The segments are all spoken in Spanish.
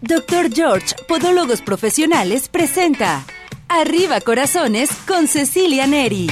Dr. George, Podólogos Profesionales, presenta Arriba Corazones con Cecilia Neri.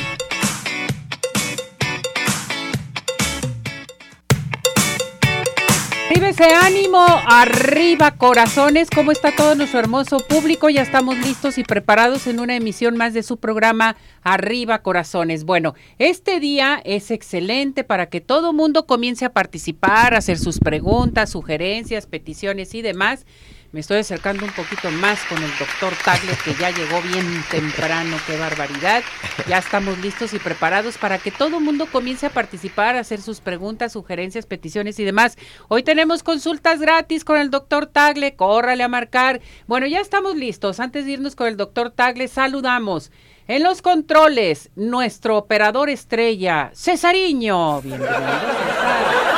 Ese ánimo, arriba corazones, ¿cómo está todo nuestro hermoso público? Ya estamos listos y preparados en una emisión más de su programa Arriba Corazones. Bueno, este día es excelente para que todo mundo comience a participar, a hacer sus preguntas, sugerencias, peticiones y demás. Me estoy acercando un poquito más con el doctor Tagle, que ya llegó bien temprano, qué barbaridad. Ya estamos listos y preparados para que todo el mundo comience a participar, a hacer sus preguntas, sugerencias, peticiones y demás. Hoy tenemos consultas gratis con el doctor Tagle, córrale a marcar. Bueno, ya estamos listos. Antes de irnos con el doctor Tagle, saludamos. En los controles, nuestro operador estrella, Cesariño. Bienvenido, César.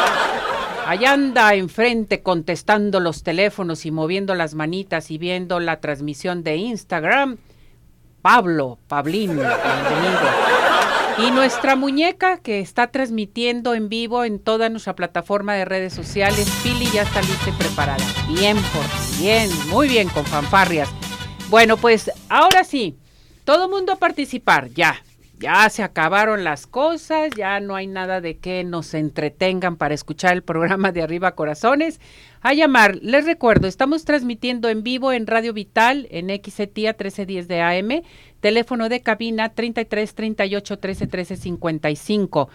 Allá anda enfrente contestando los teléfonos y moviendo las manitas y viendo la transmisión de Instagram. Pablo, Pablín, bienvenido. Y nuestra muñeca que está transmitiendo en vivo en toda nuestra plataforma de redes sociales, Pili ya está lista y preparada. Bien, por bien, muy bien con fanfarrias. Bueno, pues ahora sí, todo mundo a participar, ya ya se acabaron las cosas, ya no hay nada de que nos entretengan para escuchar el programa de Arriba Corazones. A llamar, les recuerdo, estamos transmitiendo en vivo en Radio Vital en XETIA 1310 de AM, teléfono de cabina 33 38 13 13 55.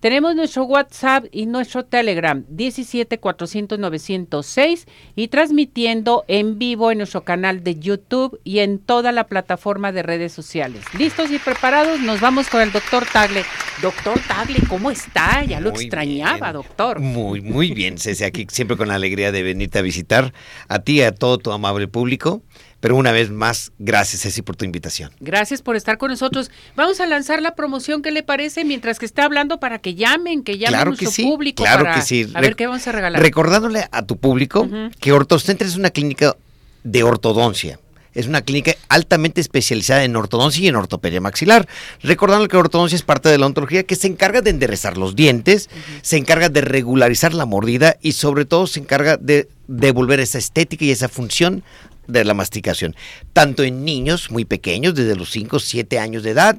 Tenemos nuestro WhatsApp y nuestro Telegram 17 400 906 y transmitiendo en vivo en nuestro canal de YouTube y en toda la plataforma de redes sociales. ¿Listos y preparados? Nos vamos con el doctor Tagle. Doctor Tagle, ¿cómo está? Ya lo extrañaba, doctor. Muy, muy bien, Ceci, aquí siempre con la alegría de venirte a visitar a ti y a todo tu amable público. Pero una vez más, gracias Ceci por tu invitación. Gracias por estar con nosotros. Vamos a lanzar la promoción, ¿qué le parece? Mientras que está hablando para que llamen, que llamen Claro a nuestro sí, público. claro para- que sí. A ver qué vamos a regalar. Recordándole a tu público que Ortocentra es una clínica de ortodoncia. Es una clínica altamente especializada en ortodoncia y en ortopedia maxilar. Recordando que la ortodoncia es parte de la odontología que se encarga de enderezar los dientes, se encarga de regularizar la mordida y sobre todo se encarga de devolver esa estética y esa función de la masticación. Tanto en niños muy pequeños, desde los 5, 7 años de edad,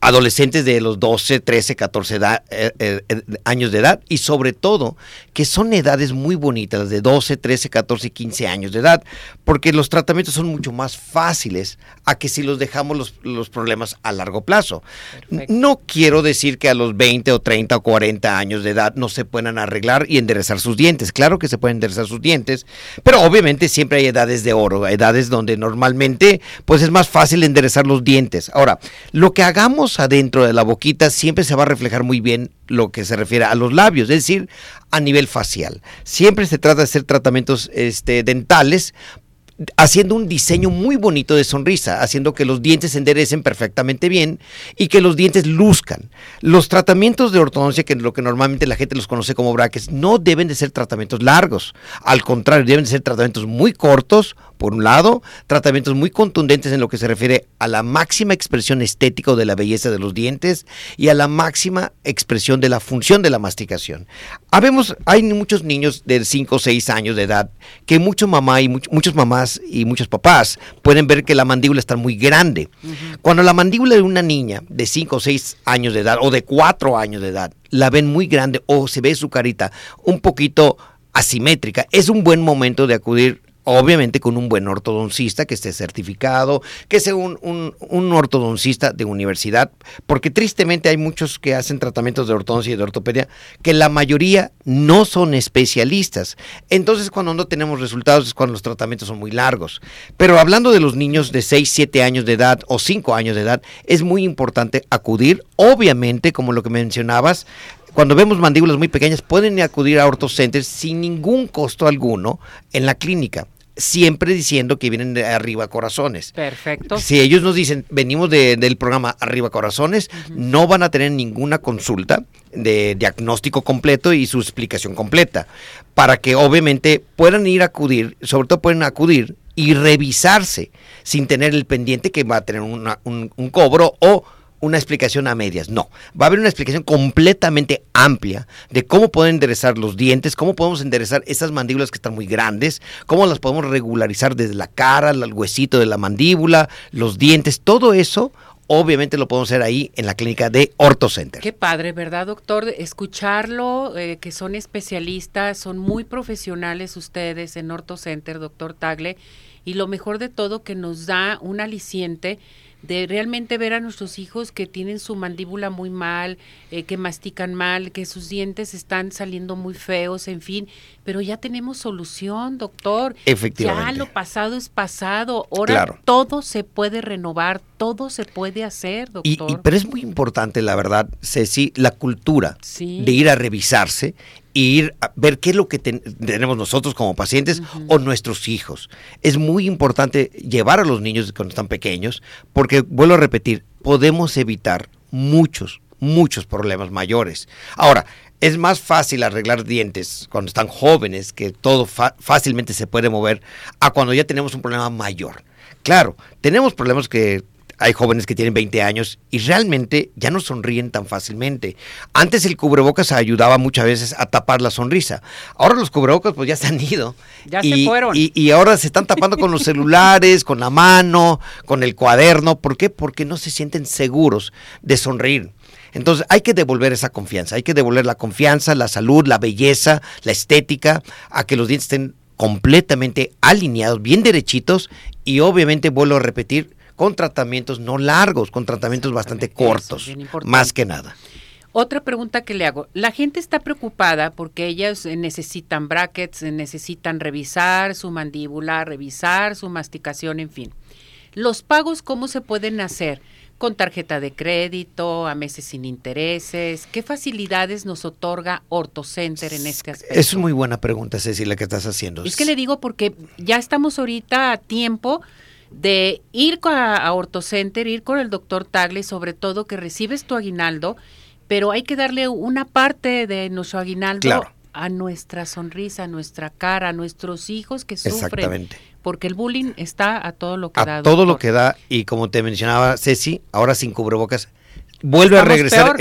adolescentes de los 12, 13, 14 edad- eh, eh, años de edad y sobre todo que son edades muy bonitas, de 12, 13, 14 y 15 años de edad, porque los tratamientos son mucho más fáciles a que si los dejamos los, los problemas a largo plazo. Perfecto. No quiero decir que a los 20 o 30 o 40 años de edad no se puedan arreglar y enderezar sus dientes. Claro que se pueden enderezar sus dientes, pero obviamente siempre hay edades de oro, edades donde normalmente pues es más fácil enderezar los dientes. Ahora, lo que hagamos adentro de la boquita siempre se va a reflejar muy bien lo que se refiere a los labios, es decir, a nivel facial. Siempre se trata de hacer tratamientos este, dentales haciendo un diseño muy bonito de sonrisa, haciendo que los dientes se enderecen perfectamente bien y que los dientes luzcan. Los tratamientos de ortodoncia, que es lo que normalmente la gente los conoce como brackets, no deben de ser tratamientos largos. Al contrario, deben de ser tratamientos muy cortos, por un lado, tratamientos muy contundentes en lo que se refiere a la máxima expresión estética de la belleza de los dientes y a la máxima expresión de la función de la masticación. Habemos, hay muchos niños de 5 o 6 años de edad que mucho mamá y much- muchos mamás y muchos papás pueden ver que la mandíbula está muy grande. Cuando la mandíbula de una niña de 5 o 6 años de edad o de 4 años de edad la ven muy grande o se ve su carita un poquito asimétrica, es un buen momento de acudir obviamente con un buen ortodoncista que esté certificado, que sea un, un- un ortodoncista de universidad, porque tristemente hay muchos que hacen tratamientos de ortodoncia y de ortopedia que la mayoría no son especialistas. Entonces cuando no tenemos resultados es cuando los tratamientos son muy largos. Pero hablando de los niños de 6, 7 años de edad o 5 años de edad, es muy importante acudir, obviamente, como lo que mencionabas, cuando vemos mandíbulas muy pequeñas, pueden acudir a ortocenters sin ningún costo alguno en la clínica. Siempre diciendo que vienen de arriba corazones. Perfecto. Si ellos nos dicen, venimos de- del programa Arriba Corazones, no van a tener ninguna consulta de diagnóstico completo y su explicación completa, para que obviamente puedan ir a acudir, sobre todo pueden acudir y revisarse sin tener el pendiente que va a tener una- un, un cobro o una explicación a medias, no. Va a haber una explicación completamente amplia de cómo pueden enderezar los dientes, cómo podemos enderezar esas mandíbulas que están muy grandes, cómo las podemos regularizar desde la cara, el huesito de la mandíbula, los dientes, todo eso obviamente lo podemos hacer ahí en la clínica de OrtoCenter. Qué padre, ¿verdad, doctor? Escucharlo, eh, que son especialistas, son muy profesionales ustedes en OrtoCenter, doctor Tagle, y lo mejor de todo que nos da un aliciente de realmente ver a nuestros hijos que tienen su mandíbula muy mal, eh, que mastican mal, que sus dientes están saliendo muy feos, en fin, pero ya tenemos solución, doctor. Efectivamente. Ya lo pasado es pasado, ahora todo se puede renovar, todo se puede hacer, doctor. Y, pero es muy importante, la verdad, Ceci, la cultura de ir a revisarse ir a ver qué es lo que tenemos nosotros como pacientes o nuestros hijos. Es muy importante llevar a los niños cuando están pequeños, porque vuelvo a repetir, podemos evitar muchos, muchos problemas mayores. Ahora, es más fácil arreglar dientes cuando están jóvenes, que todo fácilmente se puede mover, a cuando ya tenemos un problema mayor. Claro, tenemos problemas que hay jóvenes que tienen 20 años y realmente ya no sonríen tan fácilmente. Antes el cubrebocas ayudaba muchas veces a tapar la sonrisa. Ahora los cubrebocas pues ya se han ido. Ya y, se fueron. Y, ahora se están tapando con los celulares, con la mano, con el cuaderno. ¿Por qué? Porque no se sienten seguros de sonreír. Entonces hay que devolver esa confianza, hay que devolver la confianza, la salud, la belleza, la estética, a que los dientes estén completamente alineados, bien derechitos y obviamente vuelvo a repetir, con tratamientos no largos, con tratamientos bastante cortos, más que nada. Otra pregunta que le hago, la gente está preocupada porque ellas necesitan brackets, necesitan revisar su mandíbula, revisar su masticación, en fin. ¿Los pagos cómo se pueden hacer? ¿Con tarjeta de crédito, a meses sin intereses? ¿Qué facilidades nos otorga OrtoCenter en este aspecto? Es muy buena pregunta, Cecilia, que estás haciendo. Es que le digo porque ya estamos ahorita a tiempo de ir a, a OrtoCenter, ir con el doctor Tagle, sobre todo que recibes tu aguinaldo, pero hay que darle una parte de nuestro aguinaldo a nuestra sonrisa, a nuestra cara, a nuestros hijos que sufren. Exactamente. Porque el bullying está a todo lo que da. A todo lo que da, y como te mencionaba Ceci, ahora sin cubrebocas vuelve a regresar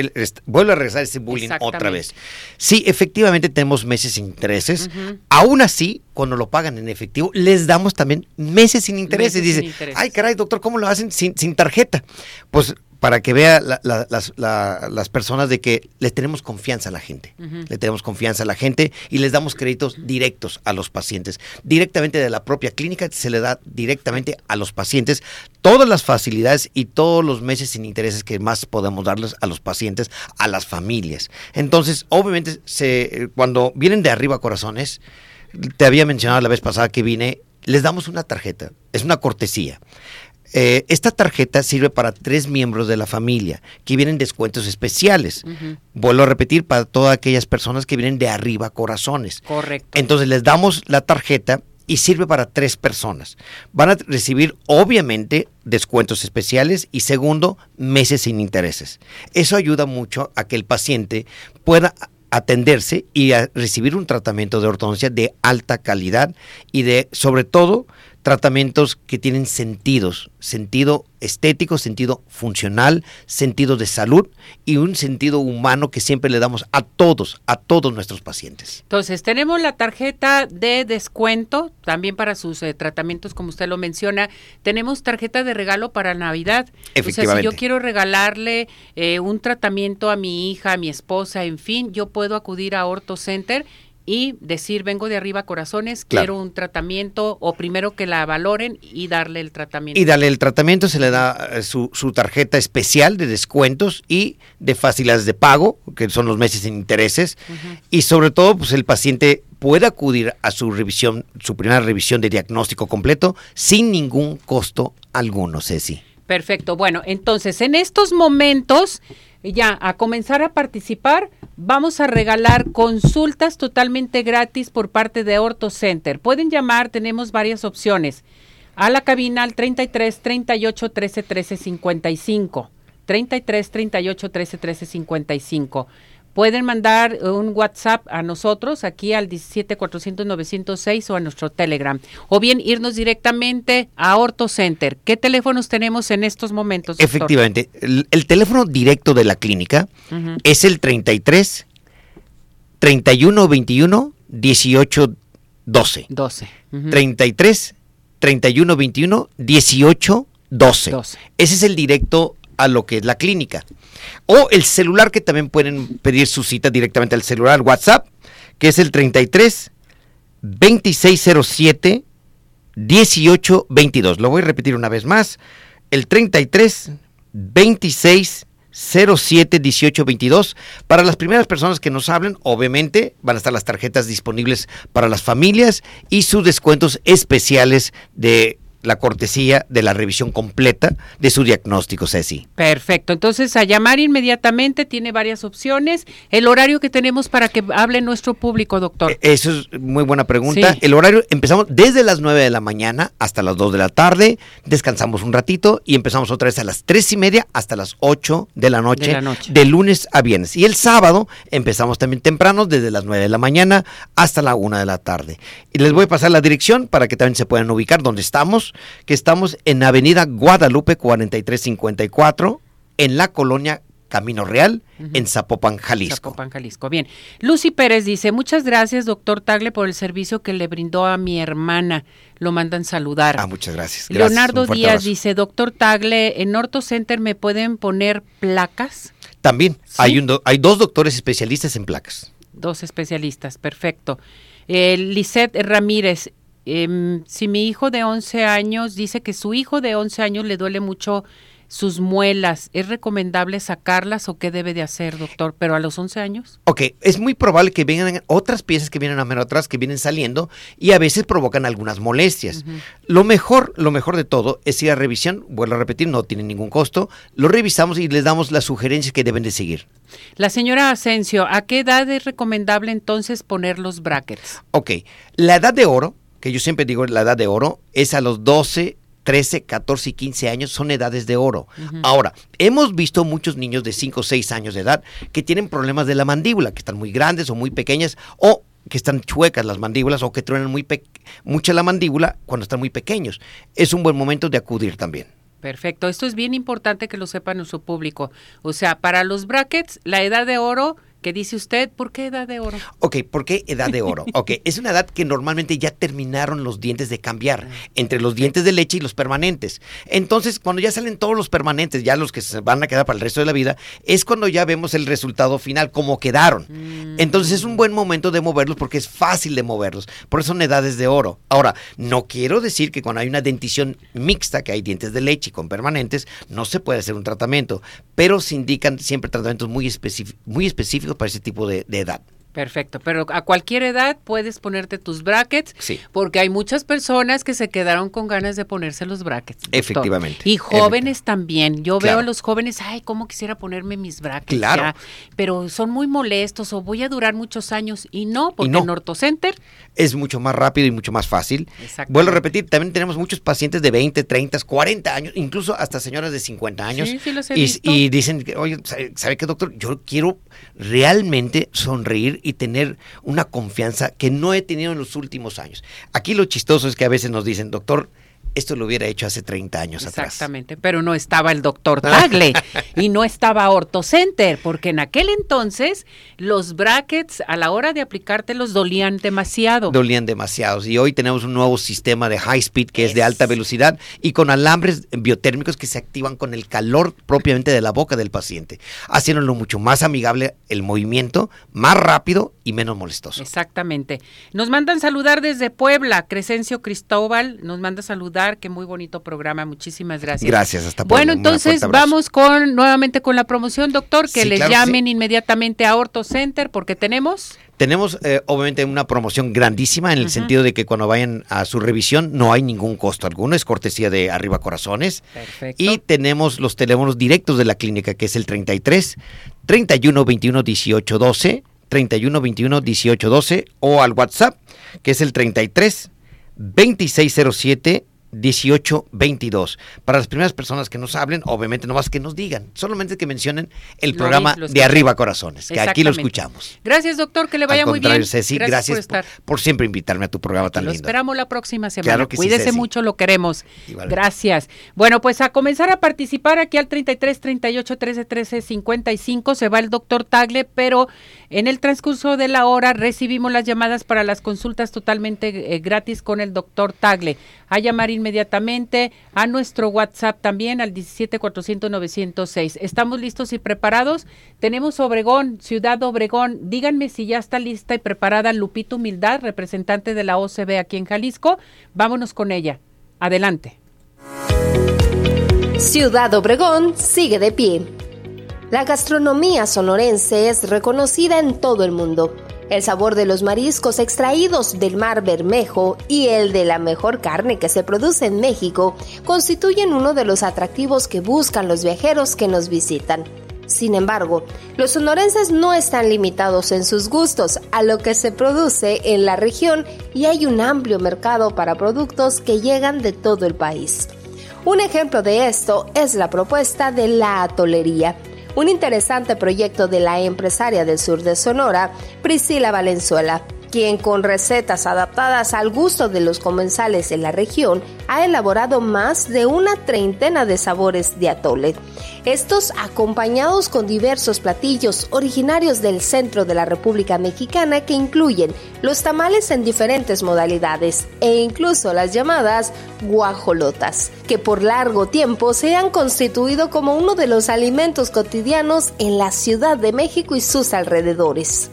vuelve a regresar ese bullying otra vez. Sí, efectivamente tenemos meses sin intereses. Aún así, cuando lo pagan en efectivo, les damos también meses sin intereses. Dice, ay caray, doctor, ¿cómo lo hacen sin, sin tarjeta? Pues para que vea las, personas de que les tenemos confianza a la gente. Le tenemos confianza a la gente y les damos créditos directos a los pacientes. Directamente de la propia clínica se le da directamente a los pacientes todas las facilidades y todos los meses sin intereses que más podemos darles a los pacientes, a las familias. Entonces, obviamente, se, cuando vienen de arriba corazones, te había mencionado la vez pasada que vine, les damos una tarjeta, es una cortesía. Eh, esta tarjeta sirve para tres miembros de la familia que vienen descuentos especiales. Vuelvo a repetir, para todas aquellas personas que vienen de arriba corazones. Correcto. Entonces les damos la tarjeta y sirve para tres personas. Van a recibir obviamente descuentos especiales y segundo, meses sin intereses. Eso ayuda mucho a que el paciente pueda atenderse y a recibir un tratamiento de ortodoncia de alta calidad y de sobre todo tratamientos que tienen sentidos, sentido estético, sentido funcional, sentido de salud y un sentido humano que siempre le damos a todos, a todos nuestros pacientes. Entonces, tenemos la tarjeta de descuento también para sus eh, tratamientos, como usted lo menciona. Tenemos tarjeta de regalo para Navidad. O sea, si yo quiero regalarle eh, un tratamiento a mi hija, a mi esposa, en fin, yo puedo acudir a Orto Center y decir, vengo de arriba corazones, quiero un tratamiento, o primero que la valoren y darle el tratamiento. Y darle el tratamiento, se le da eh, su, su tarjeta especial de descuentos y de facilidades de pago, que son los meses sin intereses, y sobre todo, pues el paciente puede acudir a su revisión, su primera revisión de diagnóstico completo, sin ningún costo alguno, Ceci. Perfecto, bueno, entonces en estos momentos ya a comenzar a participar, vamos a regalar consultas totalmente gratis por parte de Orto Center. Pueden llamar, tenemos varias opciones. A la cabina al 33 38 13 13 55. 33 38 13 13 55. Pueden mandar un WhatsApp a nosotros aquí al 17 906 o a nuestro Telegram o bien irnos directamente a Orto Center. ¿Qué teléfonos tenemos en estos momentos? Efectivamente, el, teléfono directo de la clínica es el 33 31 21 18 12. 12. 33 31 21 18 12. Ese es el directo a lo que es la clínica. O el celular que también pueden pedir su cita directamente al celular, WhatsApp, que es el 33 2607 1822. Lo voy a repetir una vez más. El 33 26 07 18 22. Para las primeras personas que nos hablen, obviamente van a estar las tarjetas disponibles para las familias y sus descuentos especiales de la cortesía de la revisión completa de su diagnóstico, Ceci. Perfecto. Entonces, a llamar inmediatamente, tiene varias opciones. El horario que tenemos para que hable nuestro público, doctor. E, eso es muy buena pregunta. El horario empezamos desde las 9 de la mañana hasta las 2 de la tarde, descansamos un ratito y empezamos otra vez a las 3 y media hasta las 8 de la noche, de, la noche. de lunes a viernes. Y el sábado empezamos también temprano, desde las 9 de la mañana hasta la 1 de la tarde. Y les voy a pasar la dirección para que también se puedan ubicar donde estamos que estamos en Avenida Guadalupe 4354, en la colonia Camino Real, en Zapopan, Jalisco. Zapopan, Jalisco. Bien. Lucy Pérez dice, muchas gracias, doctor Tagle, por el servicio que le brindó a mi hermana. Lo mandan saludar. Ah, muchas gracias. Leonardo Díaz dice, doctor Tagle, en Orto Center me pueden poner placas. También, hay, un hay dos doctores especialistas en placas. Dos especialistas, perfecto. Eh, Lisette Ramírez, Em, si mi hijo de 11 años dice que su hijo de 11 años le duele mucho sus muelas, ¿es recomendable sacarlas o qué debe de hacer, doctor? Pero a los 11 años. Ok, es muy probable que vengan otras piezas que vienen a menos atrás, que vienen saliendo y a veces provocan algunas molestias. Lo mejor, lo mejor de todo es ir a revisión, vuelvo a repetir, no tiene ningún costo, lo revisamos y les damos las sugerencias que deben de seguir. La señora Asensio, ¿a qué edad es recomendable entonces poner los brackets? Ok, la edad de oro que yo siempre digo la edad de oro, es a los 12, 13, 14 y 15 años son edades de oro. Ahora, hemos visto muchos niños de 5 o 6 años de edad que tienen problemas de la mandíbula, que están muy grandes o muy pequeñas, o que están chuecas las mandíbulas o que truenan muy mucha la mandíbula cuando están muy pequeños. Es un buen momento de acudir también. Perfecto, esto es bien importante que lo sepa nuestro público. O sea, para los brackets, la edad de oro ¿Qué dice usted, ¿por qué edad de oro? Ok, ¿por qué edad de oro? Ok, es una edad que normalmente ya terminaron los dientes de cambiar ah, entre los dientes de leche y los permanentes. Entonces, cuando ya salen todos los permanentes, ya los que se van a quedar para el resto de la vida, es cuando ya vemos el resultado final, cómo quedaron. Mm. Entonces, es un buen momento de moverlos porque es fácil de moverlos. Por eso son edades de oro. Ahora, no quiero decir que cuando hay una dentición mixta, que hay dientes de leche con permanentes, no se puede hacer un tratamiento, pero se indican siempre tratamientos muy, muy específicos para ese tipo de, de edad. Perfecto, pero a cualquier edad puedes ponerte tus brackets, porque hay muchas personas que se quedaron con ganas de ponerse los brackets. Efectivamente. Y jóvenes también. Yo veo a los jóvenes, ay, cómo quisiera ponerme mis brackets. Claro. pero son muy molestos o voy a durar muchos años. Y no, porque en OrtoCenter es mucho más rápido y mucho más fácil. Vuelvo a repetir, también tenemos muchos pacientes de 20, 30, 40 años, incluso hasta señoras de 50 años. Sí, sí los he y, visto. y dicen, oye, ¿sabe qué, doctor? Yo quiero realmente sonreír y tener una confianza que no he tenido en los últimos años. Aquí lo chistoso es que a veces nos dicen, doctor, esto lo hubiera hecho hace 30 años atrás. Exactamente, pero no estaba el doctor Tagle y no estaba OrtoCenter, porque en aquel entonces los brackets a la hora de aplicártelos dolían demasiado. Dolían demasiados y hoy tenemos un nuevo sistema de high speed que es, de alta velocidad y con alambres biotérmicos que se activan con el calor propiamente de la boca del paciente, haciéndolo mucho más amigable el movimiento, más rápido y menos molestoso. Exactamente. Nos mandan saludar desde Puebla, Crescencio Cristóbal, nos manda saludar Qué muy bonito programa. Muchísimas gracias. Gracias, hasta Bueno, entonces vamos con nuevamente con la promoción, doctor, que les llamen inmediatamente a Orto Center porque tenemos tenemos eh, obviamente una promoción grandísima en el sentido de que cuando vayan a su revisión no hay ningún costo alguno, es cortesía de Arriba Corazones. Perfecto. Y tenemos los teléfonos directos de la clínica que es el 33 31 21 18 12, 31 21 18 12 o al WhatsApp que es el 33 2607 1822. Para las primeras personas que nos hablen, obviamente no más que nos digan, solamente que mencionen el programa de Arriba Corazones, que aquí lo escuchamos. Gracias, doctor, que le vaya muy bien. Ceci, gracias, por, siempre invitarme a tu programa tan lo lindo. esperamos la próxima semana. Cuídese mucho, lo queremos. Gracias. Bueno, pues a comenzar a participar aquí al 33 38 13 13 55 se va el doctor Tagle, pero en el transcurso de la hora recibimos las llamadas para las consultas totalmente eh, gratis con el doctor Tagle. A llamar inmediatamente a nuestro WhatsApp también al 17 400 906. ¿Estamos listos y preparados? Tenemos Obregón, Ciudad Obregón. Díganme si ya está lista y preparada Lupito Humildad, representante de la OCB aquí en Jalisco. Vámonos con ella. Adelante. Ciudad Obregón sigue de pie. La gastronomía sonorense es reconocida en todo el mundo. El sabor de los mariscos extraídos del mar Bermejo y el de la mejor carne que se produce en México constituyen uno de los atractivos que buscan los viajeros que nos visitan. Sin embargo, los sonorenses no están limitados en sus gustos a lo que se produce en la región y hay un amplio mercado para productos que llegan de todo el país. Un ejemplo de esto es la propuesta de la atolería, un interesante proyecto de la empresaria del sur de Sonora, Priscila Valenzuela, quien con recetas adaptadas al gusto de los comensales en la región ha elaborado más de una treintena de sabores de atole. Estos acompañados con diversos platillos originarios del centro de la República Mexicana que incluyen los tamales en diferentes modalidades e incluso las llamadas guajolotas, que por largo tiempo se han constituido como uno de los alimentos cotidianos en la Ciudad de México y sus alrededores.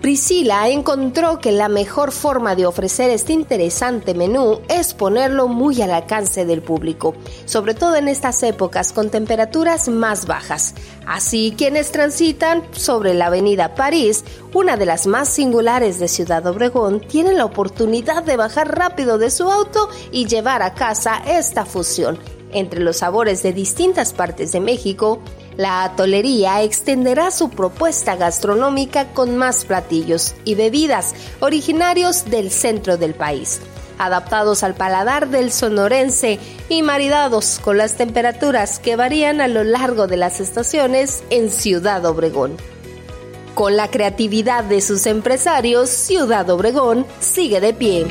Priscila encontró que la mejor forma de ofrecer este interesante menú es ponerlo muy al alcance del público, sobre todo en estas épocas con temperaturas más bajas. Así quienes transitan sobre la avenida París, una de las más singulares de Ciudad Obregón, tienen la oportunidad de bajar rápido de su auto y llevar a casa esta fusión entre los sabores de distintas partes de México, la atolería extenderá su propuesta gastronómica con más platillos y bebidas originarios del centro del país, adaptados al paladar del sonorense y maridados con las temperaturas que varían a lo largo de las estaciones en Ciudad Obregón. Con la creatividad de sus empresarios, Ciudad Obregón sigue de pie.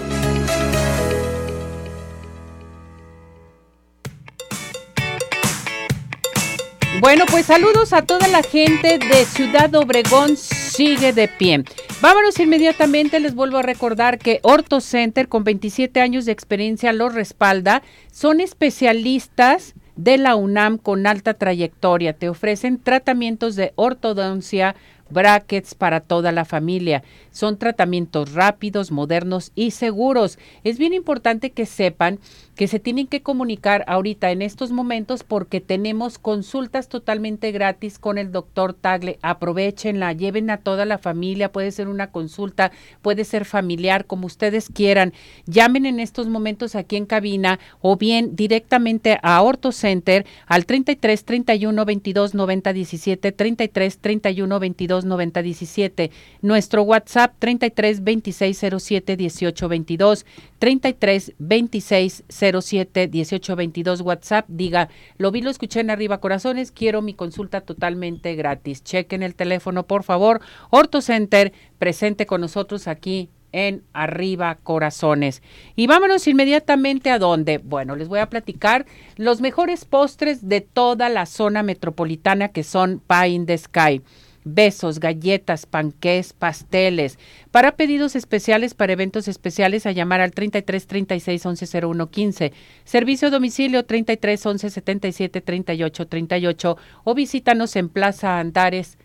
Bueno, pues saludos a toda la gente de Ciudad Obregón, sigue de pie. Vámonos inmediatamente, les vuelvo a recordar que Orto Center con 27 años de experiencia los respalda, son especialistas de la UNAM con alta trayectoria, te ofrecen tratamientos de ortodoncia, brackets para toda la familia. Son tratamientos rápidos, modernos y seguros. Es bien importante que sepan que se tienen que comunicar ahorita en estos momentos porque tenemos consultas totalmente gratis con el doctor Tagle. Aprovechenla, lleven a toda la familia, puede ser una consulta, puede ser familiar, como ustedes quieran. Llamen en estos momentos aquí en cabina o bien directamente a Orto Center al 33 31 22 90 17 33 31 22 90 17. Nuestro WhatsApp 33 26 07 18 22 33 26 07 18 22 WhatsApp. Diga, lo vi, lo escuché en Arriba Corazones, quiero mi consulta totalmente gratis. Chequen el teléfono, por favor. Orto Center, presente con nosotros aquí en Arriba Corazones. Y vámonos inmediatamente a dónde. Bueno, les voy a platicar los mejores postres de toda la zona metropolitana que son Pie in the Sky besos, galletas, panqués, pasteles. Para pedidos especiales, para eventos especiales, a llamar al 33 36 11 01 15. Servicio a domicilio 33 11 77 38 38 o visítanos en Plaza Andares,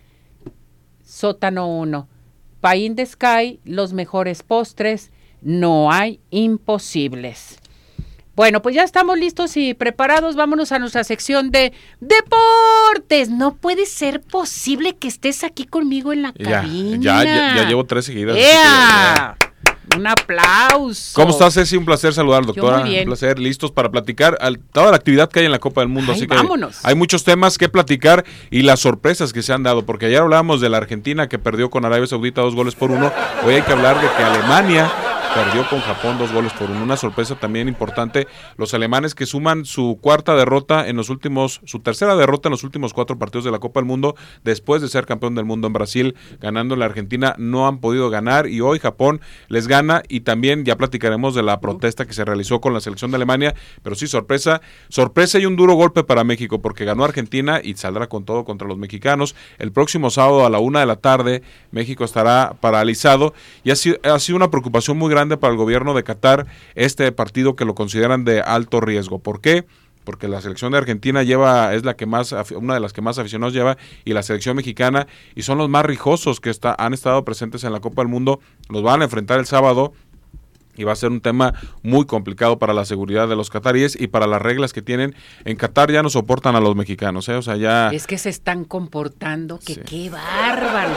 sótano 1. Pain de Sky, los mejores postres, no hay imposibles. Bueno, pues ya estamos listos y preparados. Vámonos a nuestra sección de deportes. No puede ser posible que estés aquí conmigo en la cabina. Ya, ya, llevo tres seguidas. Un aplauso. ¿Cómo estás, Ceci? Un placer saludar, doctora. muy bien. Un placer. Listos para platicar toda la actividad que hay en la Copa del Mundo. así que hay muchos temas que platicar y las sorpresas que se han dado. Porque ayer hablábamos de la Argentina que perdió con Arabia Saudita dos goles por uno. Hoy hay que hablar de que Alemania perdió con Japón dos goles por uno. Una sorpresa también importante. Los alemanes que suman su cuarta derrota en los últimos, su tercera derrota en los últimos cuatro partidos de la Copa del Mundo, después de ser campeón del mundo en Brasil, ganando en la Argentina, no han podido ganar y hoy Japón les gana y también ya platicaremos de la protesta que se realizó con la selección de Alemania, pero sí sorpresa, sorpresa y un duro golpe para México porque ganó Argentina y saldrá con todo contra los mexicanos. El próximo sábado a la una de la tarde México estará paralizado y ha sido, ha sido una preocupación muy grande para el gobierno de Qatar este partido que lo consideran de alto riesgo. ¿Por qué? porque la selección de Argentina lleva es la que más una de las que más aficionados lleva y la selección mexicana y son los más rijosos que está, han estado presentes en la Copa del Mundo los van a enfrentar el sábado y va a ser un tema muy complicado para la seguridad de los cataríes y para las reglas que tienen en Qatar ya no soportan a los mexicanos, ¿eh? o sea ya es que se están comportando que qué bárbaros,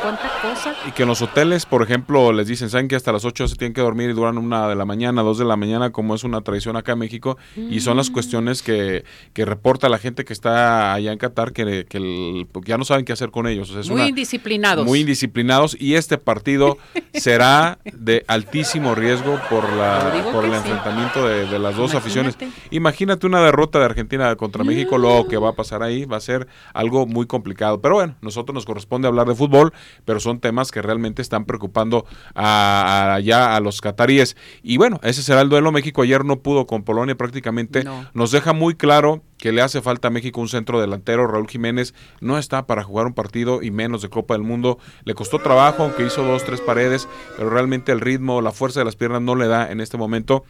cuánta cosa. Y que en los hoteles, por ejemplo, les dicen, saben que hasta las 8 se tienen que dormir y duran una de la mañana, dos de la mañana, como es una tradición acá en México, y son las mm. cuestiones que, que reporta la gente que está allá en Qatar que, que ya no saben qué hacer con ellos. muy indisciplinados. Muy indisciplinados y este partido será de altísimo riesgo por la por el enfrentamiento de, las dos aficiones. Imagínate una derrota de Argentina contra México, lo que va a pasar ahí va a ser algo muy complicado. Pero bueno, nosotros nos corresponde hablar de fútbol, pero son temas que realmente están preocupando a, a, a los cataríes. Y bueno, ese será el duelo. México ayer no pudo con Polonia prácticamente. Nos deja muy claro que le hace falta a México un centro delantero. Raúl Jiménez no está para jugar un partido y menos de Copa del Mundo. Le costó trabajo, aunque hizo dos, tres paredes, pero realmente el ritmo, la fuerza de las piernas no le da en este momento.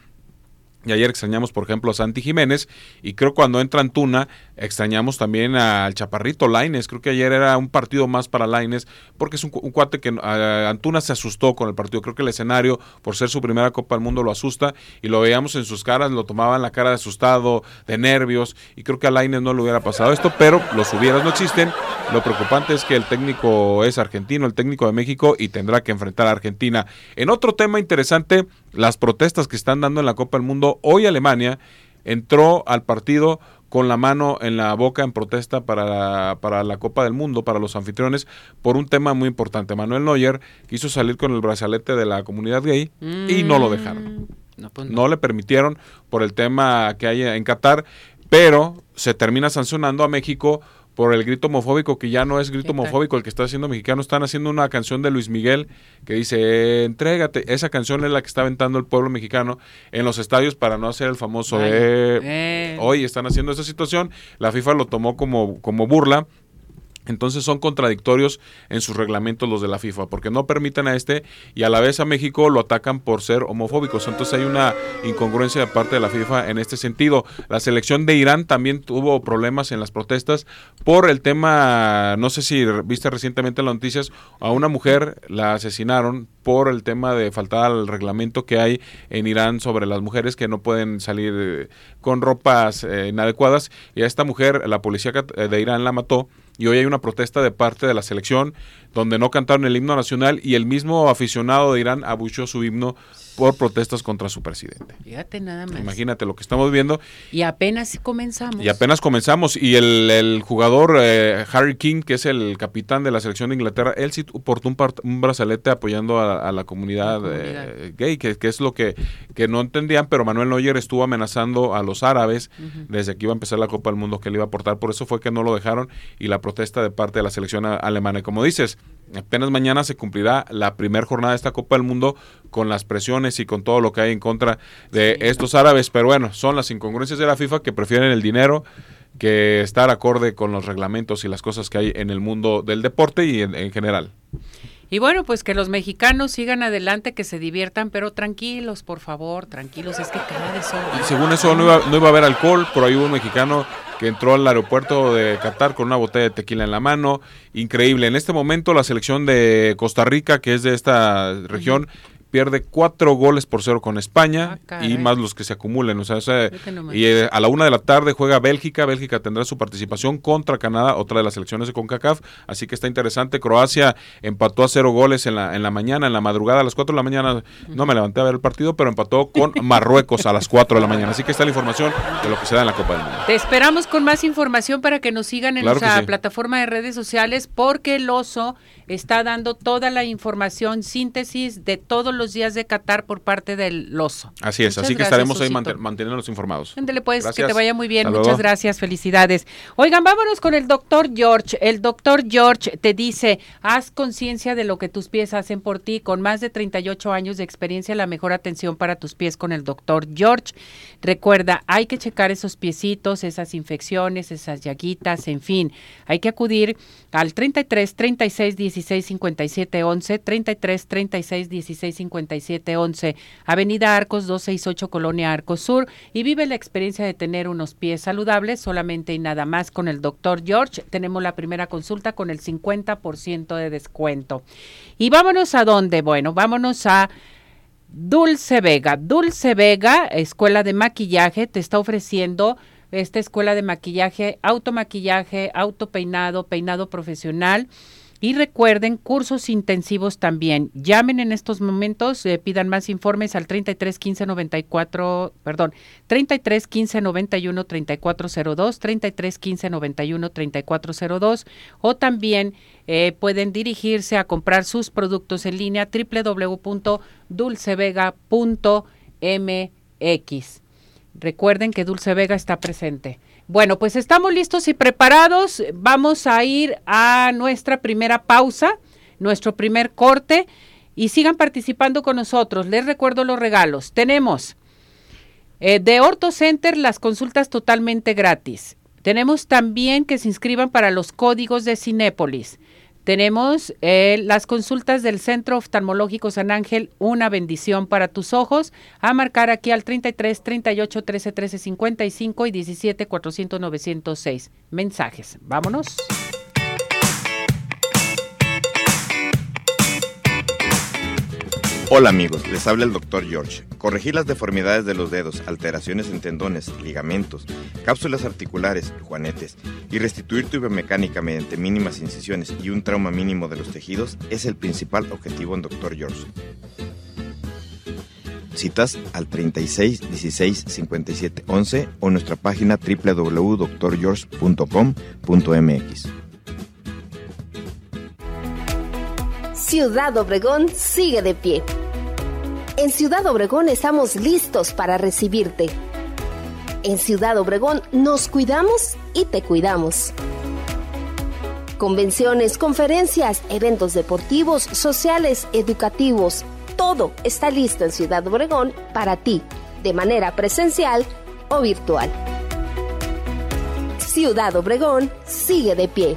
Y ayer extrañamos, por ejemplo, a Santi Jiménez. Y creo cuando entra Antuna, extrañamos también al Chaparrito Laines. Creo que ayer era un partido más para Laines, porque es un, cuate que Antuna se asustó con el partido. Creo que el escenario, por ser su primera Copa del Mundo, lo asusta. Y lo veíamos en sus caras, lo tomaban la cara de asustado, de nervios. Y creo que a Laines no le hubiera pasado esto, pero los hubieras no existen. Lo preocupante es que el técnico es argentino, el técnico de México, y tendrá que enfrentar a Argentina. En otro tema interesante, las protestas que están dando en la Copa del Mundo. Hoy Alemania entró al partido con la mano en la boca en protesta para la, para la Copa del Mundo, para los anfitriones, por un tema muy importante. Manuel Neuer quiso salir con el brazalete de la comunidad gay y no lo dejaron. Mm, pues no, le permitieron por el tema que hay en Qatar, pero se termina sancionando a México por el grito homofóbico, que ya no es grito homofóbico el que está haciendo mexicano, están haciendo una canción de Luis Miguel que dice, entrégate, esa canción es la que está aventando el pueblo mexicano en los estadios para no hacer el famoso, eh, hoy están haciendo esa situación, la FIFA lo tomó como, como burla, entonces son contradictorios en sus reglamentos los de la FIFA, porque no permiten a este y a la vez a México lo atacan por ser homofóbicos. Entonces hay una incongruencia de parte de la FIFA en este sentido. La selección de Irán también tuvo problemas en las protestas por el tema, no sé si viste recientemente en las noticias, a una mujer la asesinaron por el tema de faltar al reglamento que hay en Irán sobre las mujeres que no pueden salir eh, con ropas eh, inadecuadas y a esta mujer la policía de Irán la mató y hoy hay una protesta de parte de la selección donde no cantaron el himno nacional y el mismo aficionado de Irán abuchó su himno por protestas contra su presidente. Fíjate nada más. Imagínate lo que estamos viendo. Y apenas comenzamos. Y apenas comenzamos. Y el, jugador eh, Harry King, que es el capitán de la selección de Inglaterra, él sí portó un, un brazalete apoyando a, la comunidad, eh, gay, que, es lo que, que no entendían, pero Manuel Neuer estuvo amenazando a los árabes desde que iba a empezar la Copa del Mundo que le iba a aportar. Por eso fue que no lo dejaron y la protesta de parte de la selección alemana. Y como dices, apenas mañana se cumplirá la primera jornada de esta Copa del Mundo con las presiones y con todo lo que hay en contra de estos árabes. Pero bueno, son las incongruencias de la FIFA que prefieren el dinero que estar acorde con los reglamentos y las cosas que hay en el mundo del deporte y en, general. Y bueno, pues que los mexicanos sigan adelante, que se diviertan, pero tranquilos, por favor, tranquilos, es que cada vez Y según eso no iba, no iba a haber alcohol, pero hay un mexicano que entró al aeropuerto de Qatar con una botella de tequila en la mano. Increíble. En este momento la selección de Costa Rica, que es de esta región, pierde cuatro goles por cero con España ah, y más los que se acumulen. O sea, y eh, a la una de la tarde juega Bélgica. Bélgica tendrá su participación contra Canadá, otra de las selecciones de CONCACAF. Así que está interesante. Croacia empató a cero goles en la, en la mañana, en la madrugada, a las cuatro de la mañana. No me levanté a ver el partido, pero empató con Marruecos a las cuatro de la mañana. Así que está la información de lo que se da en la Copa del Mundo. Te esperamos con más información para que nos sigan en nuestra plataforma de redes sociales, porque el oso está dando toda la información, síntesis de todos los los días de Qatar por parte del oso. Así es, así que estaremos ahí manteniéndonos informados. Ándale pues, que te vaya muy bien. Muchas gracias, felicidades. Oigan, vámonos con el doctor George. El doctor George te dice, haz conciencia de lo que tus pies hacen por ti. Con más de 38 años de experiencia, la mejor atención para tus pies con el doctor George. Recuerda, hay que checar esos piecitos, esas infecciones, esas llaguitas, en fin. Hay que acudir al 33 36 16 57 11, 33 36 16 57 11, Avenida Arcos 268 Colonia Arcos Sur y vive la experiencia de tener unos pies saludables solamente y nada más con el doctor George. Tenemos la primera consulta con el 50% de descuento. Y vámonos a dónde? Bueno, vámonos a Dulce Vega. Dulce Vega, Escuela de Maquillaje, te está ofreciendo esta escuela de maquillaje, automaquillaje, autopeinado, peinado profesional. Y recuerden, cursos intensivos también. Llamen en estos momentos, eh, pidan más informes al 33 15 94, perdón, 33 15 91 3402, 33 15 91 3402, o también eh, pueden dirigirse a comprar sus productos en línea www.dulcevega.mx. Recuerden que Dulce Vega está presente. Bueno, pues estamos listos y preparados. Vamos a ir a nuestra primera pausa, nuestro primer corte y sigan participando con nosotros. Les recuerdo los regalos. Tenemos eh, de Orto Center las consultas totalmente gratis. Tenemos también que se inscriban para los códigos de Cinépolis. Tenemos eh, las consultas del Centro Oftalmológico San Ángel, una bendición para tus ojos, a marcar aquí al 33 38 13 13 55 y 17 400 906. Mensajes. Vámonos. Hola amigos, les habla el Dr. George. Corregir las deformidades de los dedos, alteraciones en tendones, ligamentos, cápsulas articulares, juanetes y restituir tu biomecánica mediante mínimas incisiones y un trauma mínimo de los tejidos es el principal objetivo en Dr. George. Citas al 36 16 57 11 o nuestra página www.drgeorge.com.mx. Ciudad Obregón sigue de pie en Ciudad Obregón estamos listos para recibirte. En Ciudad Obregón nos cuidamos y te cuidamos. Convenciones, conferencias, eventos deportivos, sociales, educativos, todo está listo en Ciudad Obregón para ti, de manera presencial o virtual. Ciudad Obregón sigue de pie.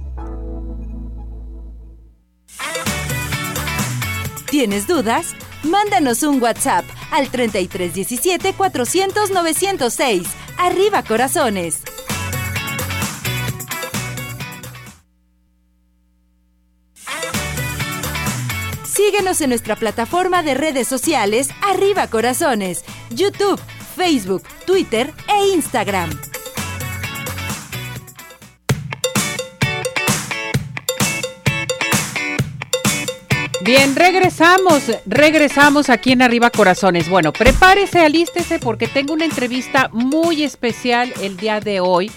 ¿Tienes dudas? Mándanos un WhatsApp al 3317 400 906. Arriba corazones. Síguenos en nuestra plataforma de redes sociales Arriba Corazones, YouTube, Facebook, Twitter e Instagram. Bien, regresamos, regresamos aquí en Arriba Corazones. Bueno, prepárese, alístese porque tengo una entrevista muy especial el día de hoy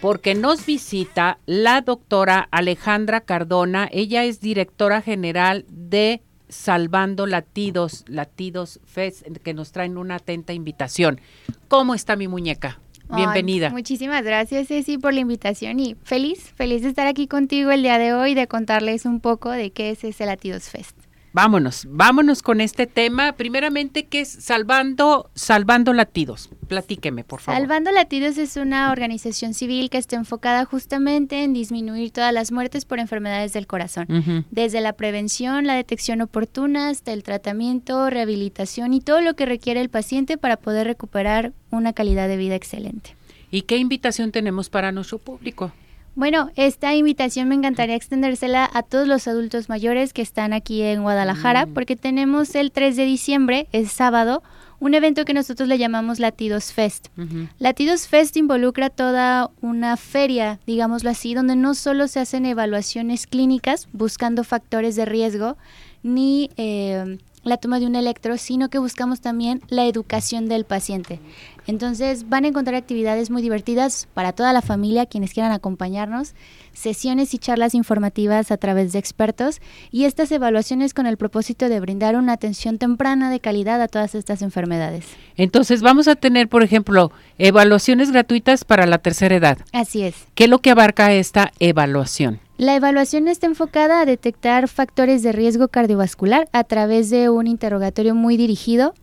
porque nos visita la doctora Alejandra Cardona. Ella es directora general de Salvando Latidos, Latidos Fest, que nos traen una atenta invitación. ¿Cómo está mi muñeca? Bienvenida. muchísimas gracias, Ceci, por la invitación y feliz, feliz de estar aquí contigo el día de hoy, de contarles un poco de qué es ese Latidos Fest. Vámonos, vámonos con este tema. Primeramente, ¿qué es Salvando, Salvando Latidos? Platíqueme, por favor. Salvando Latidos es una organización civil que está enfocada justamente en disminuir todas las muertes por enfermedades del corazón. Desde la prevención, la detección oportuna, hasta el tratamiento, rehabilitación y todo lo que requiere el paciente para poder recuperar una calidad de vida excelente. ¿Y qué invitación tenemos para nuestro público? Bueno, esta invitación me encantaría extendérsela a todos los adultos mayores que están aquí en Guadalajara, mm. porque tenemos el 3 de diciembre, es sábado, un evento que nosotros le llamamos Latidos Fest. Latidos Fest involucra toda una feria, digámoslo así, donde no solo se hacen evaluaciones clínicas buscando factores de riesgo, ni eh, la toma de un electro, sino que buscamos también la educación del paciente. Entonces van a encontrar actividades muy divertidas para toda la familia, quienes quieran acompañarnos, sesiones y charlas informativas a través de expertos y estas evaluaciones con el propósito de brindar una atención temprana de calidad a todas estas enfermedades. Entonces vamos a tener, por ejemplo, evaluaciones gratuitas para la tercera edad. Así es. ¿Qué es lo que abarca esta evaluación? La evaluación está enfocada a detectar factores de riesgo cardiovascular a través de un interrogatorio muy dirigido.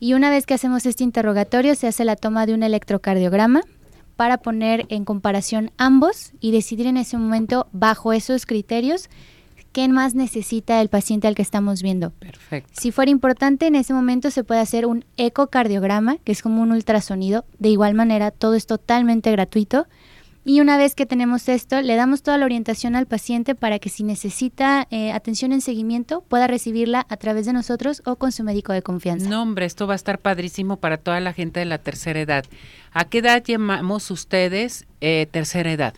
Y una vez que hacemos este interrogatorio, se hace la toma de un electrocardiograma para poner en comparación ambos y decidir en ese momento, bajo esos criterios, qué más necesita el paciente al que estamos viendo. Perfecto. Si fuera importante, en ese momento se puede hacer un ecocardiograma, que es como un ultrasonido. De igual manera, todo es totalmente gratuito. Y una vez que tenemos esto, le damos toda la orientación al paciente para que si necesita eh, atención en seguimiento, pueda recibirla a través de nosotros o con su médico de confianza. No, hombre, esto va a estar padrísimo para toda la gente de la tercera edad. ¿A qué edad llamamos ustedes eh, tercera edad?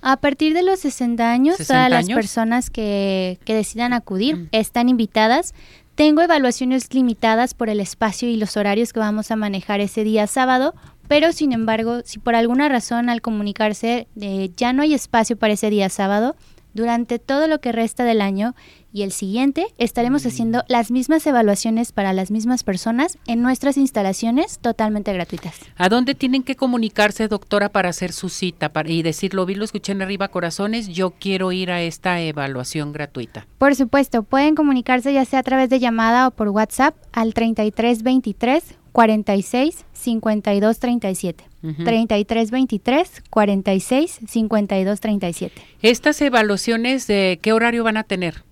A partir de los 60 años, todas las personas que, que decidan acudir mm. están invitadas. Tengo evaluaciones limitadas por el espacio y los horarios que vamos a manejar ese día sábado, pero sin embargo, si por alguna razón al comunicarse eh, ya no hay espacio para ese día sábado, durante todo lo que resta del año y el siguiente estaremos haciendo las mismas evaluaciones para las mismas personas en nuestras instalaciones totalmente gratuitas. ¿A dónde tienen que comunicarse, doctora, para hacer su cita para, y decirlo, vi, lo escuché en arriba, corazones, yo quiero ir a esta evaluación gratuita? Por supuesto, pueden comunicarse ya sea a través de llamada o por WhatsApp al 3323 46 52 37. 33 23 46 52 37. ¿Estas evaluaciones de qué horario van a tener?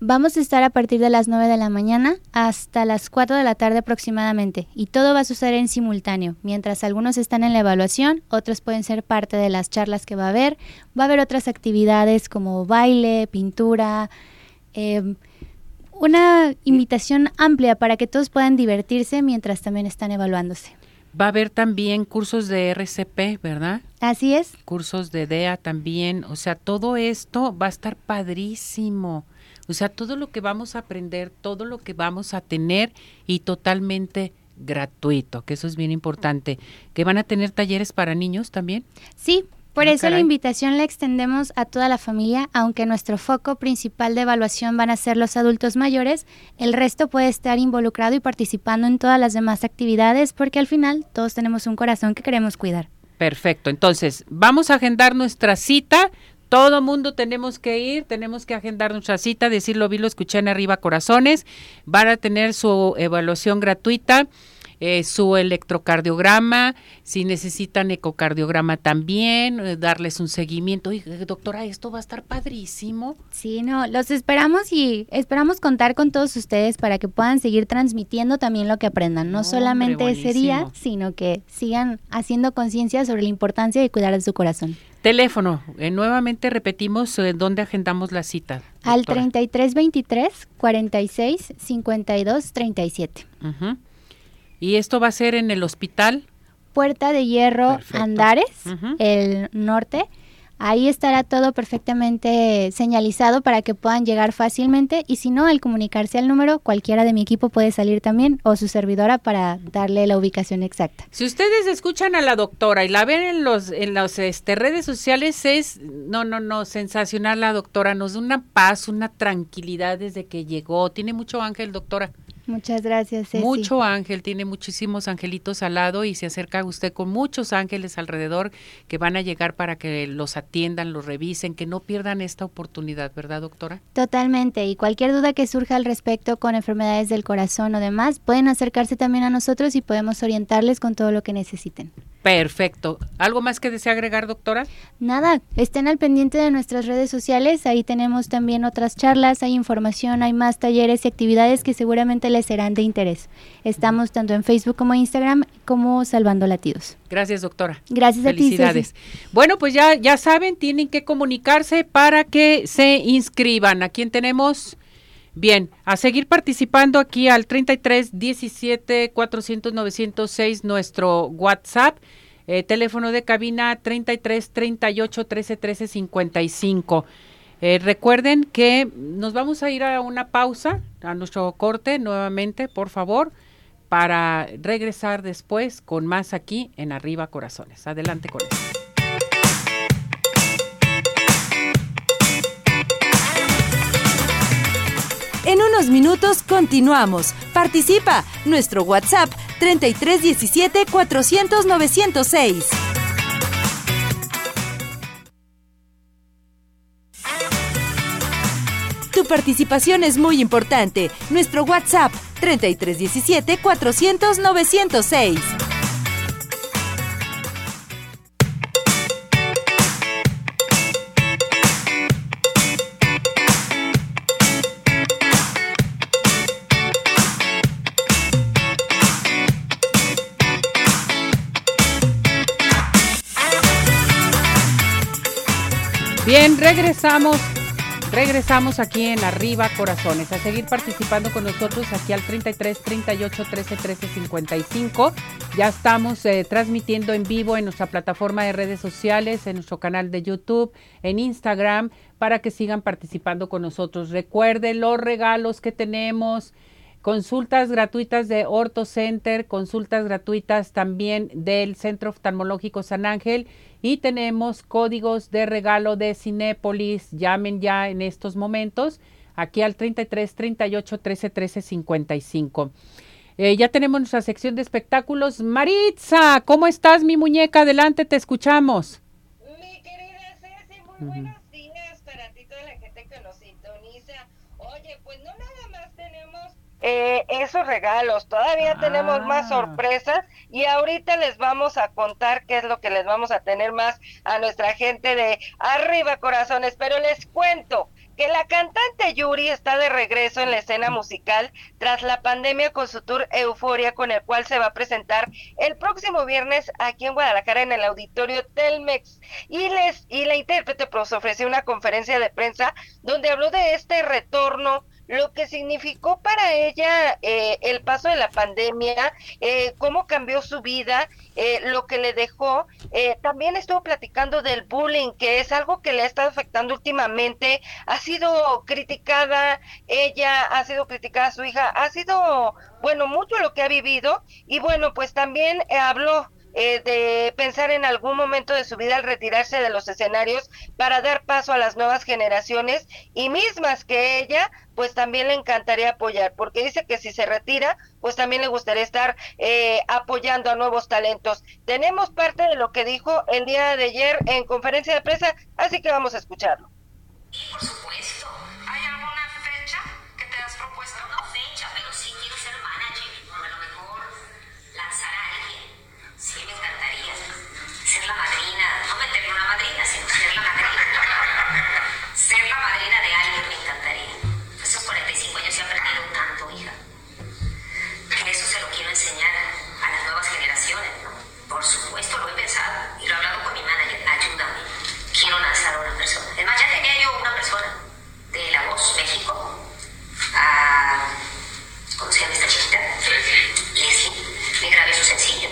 Vamos a estar a partir de las 9 de la mañana hasta las 4 de la tarde aproximadamente y todo va a suceder en simultáneo. Mientras algunos están en la evaluación, otros pueden ser parte de las charlas que va a haber. Va a haber otras actividades como baile, pintura, eh, una invitación amplia para que todos puedan divertirse mientras también están evaluándose. Va a haber también cursos de RCP, ¿verdad? Así es. Cursos de DEA también. O sea, todo esto va a estar padrísimo. O sea, todo lo que vamos a aprender, todo lo que vamos a tener y totalmente gratuito, que eso es bien importante. ¿Que van a tener talleres para niños también? Sí, por ah, eso la invitación la extendemos a toda la familia, aunque nuestro foco principal de evaluación van a ser los adultos mayores, el resto puede estar involucrado y participando en todas las demás actividades porque al final todos tenemos un corazón que queremos cuidar. Perfecto, entonces vamos a agendar nuestra cita. Todo mundo tenemos que ir, tenemos que agendar nuestra cita, decirlo vi, lo escuché en arriba corazones, van a tener su evaluación gratuita eh, su electrocardiograma, si necesitan ecocardiograma también, eh, darles un seguimiento. Oye, doctora, esto va a estar padrísimo. Sí, no, los esperamos y esperamos contar con todos ustedes para que puedan seguir transmitiendo también lo que aprendan, no, solamente ese día, sino que sigan haciendo conciencia sobre la importancia de cuidar de su corazón. Teléfono, eh, nuevamente repetimos dónde agendamos la cita. Al 3323 46 52 37. ¿Y esto va a ser en el hospital? Puerta de Hierro Andares, el norte. Ahí estará todo perfectamente señalizado para que puedan llegar fácilmente y si no, al comunicarse al número, cualquiera de mi equipo puede salir también o su servidora para darle la ubicación exacta. Si ustedes escuchan a la doctora y la ven en los en las este, redes sociales es no no no sensacional la doctora, nos da una paz, una tranquilidad desde que llegó. Tiene mucho ángel, doctora. Muchas gracias. Ceci. Mucho ángel, tiene muchísimos angelitos al lado y se acerca usted con muchos ángeles alrededor que van a llegar para que los atiendan, los revisen, que no pierdan esta oportunidad, ¿verdad, doctora? Totalmente. Y cualquier duda que surja al respecto con enfermedades del corazón o demás, pueden acercarse también a nosotros y podemos orientarles con todo lo que necesiten. Perfecto. ¿Algo más que desea agregar, doctora? Nada, estén al pendiente de nuestras redes sociales, ahí tenemos también otras charlas, hay información, hay más talleres y actividades que seguramente les serán de interés. Estamos tanto en Facebook como Instagram como Salvando Latidos. Gracias, doctora. Gracias a ti. Felicidades. Bueno, pues ya, ya saben, tienen que comunicarse para que se inscriban. ¿A quién tenemos? Bien, a seguir participando aquí al 33 17 400 906 nuestro WhatsApp, eh, teléfono de cabina 33 38 13 13 55. Eh, recuerden que nos vamos a ir a una pausa, a nuestro corte nuevamente, por favor, para regresar después con más aquí en Arriba Corazones. Adelante con eso. En unos minutos continuamos. Participa. Nuestro WhatsApp 3317 400 906. Participación es muy importante. Nuestro WhatsApp 3317 400 906. Bien, regresamos. Regresamos aquí en Arriba Corazones a seguir participando con nosotros aquí al 33 38 13 13 55. Ya estamos eh, transmitiendo en vivo en nuestra plataforma de redes sociales, en nuestro canal de YouTube, en Instagram, para que sigan participando con nosotros. Recuerden los regalos que tenemos. Consultas gratuitas de Orto Center, consultas gratuitas también del Centro Oftalmológico San Ángel y tenemos códigos de regalo de Cinépolis. Llamen ya en estos momentos aquí al 33 38 13 13 55. Eh, ya tenemos nuestra sección de espectáculos. Maritza, ¿cómo estás, mi muñeca? Adelante, te escuchamos. Mi querida Ceci, muy buenos días para ti, toda la gente que nos sintoniza. Oye, pues no nada más tenemos eh, esos regalos, todavía tenemos más Ah. sorpresas y ahorita les vamos a contar qué es lo que les vamos a tener más a nuestra gente de Arriba Corazones, pero les cuento que la cantante Yuri está de regreso en la escena musical tras la pandemia con su tour Euforia con el cual se va a presentar el próximo viernes aquí en Guadalajara en el auditorio Telmex y les y la intérprete pues ofreció una conferencia de prensa donde habló de este retorno lo que significó para ella eh, el paso de la pandemia, eh, cómo cambió su vida, eh, lo que le dejó. Eh, también estuvo platicando del bullying, que es algo que le ha estado afectando últimamente. Ha sido criticada ella, ha sido criticada su hija, ha sido, bueno, mucho lo que ha vivido. Y bueno, pues también eh, habló eh, de pensar en algún momento de su vida al retirarse de los escenarios para dar paso a las nuevas generaciones y mismas que ella, pues también le encantaría apoyar, porque dice que si se retira, pues también le gustaría estar eh, apoyando a nuevos talentos. Tenemos parte de lo que dijo el día de ayer en conferencia de prensa, así que vamos a escucharlo. Por supuesto. Ser la madrina. No meterle una madrina, sino ser la madrina. ser la madrina de alguien me encantaría. Esos 45 años se ha perdido tanto, hija. Que eso se lo quiero enseñar a las nuevas generaciones, ¿no? Por supuesto, lo he pensado. Y lo he hablado con mi manager. Ayúdame. Quiero lanzar a una persona. Es más, ya tenía yo una persona de La Voz México. Ah, ¿Cómo se llama esta chiquita? Leslie. Le grabé su sencillo.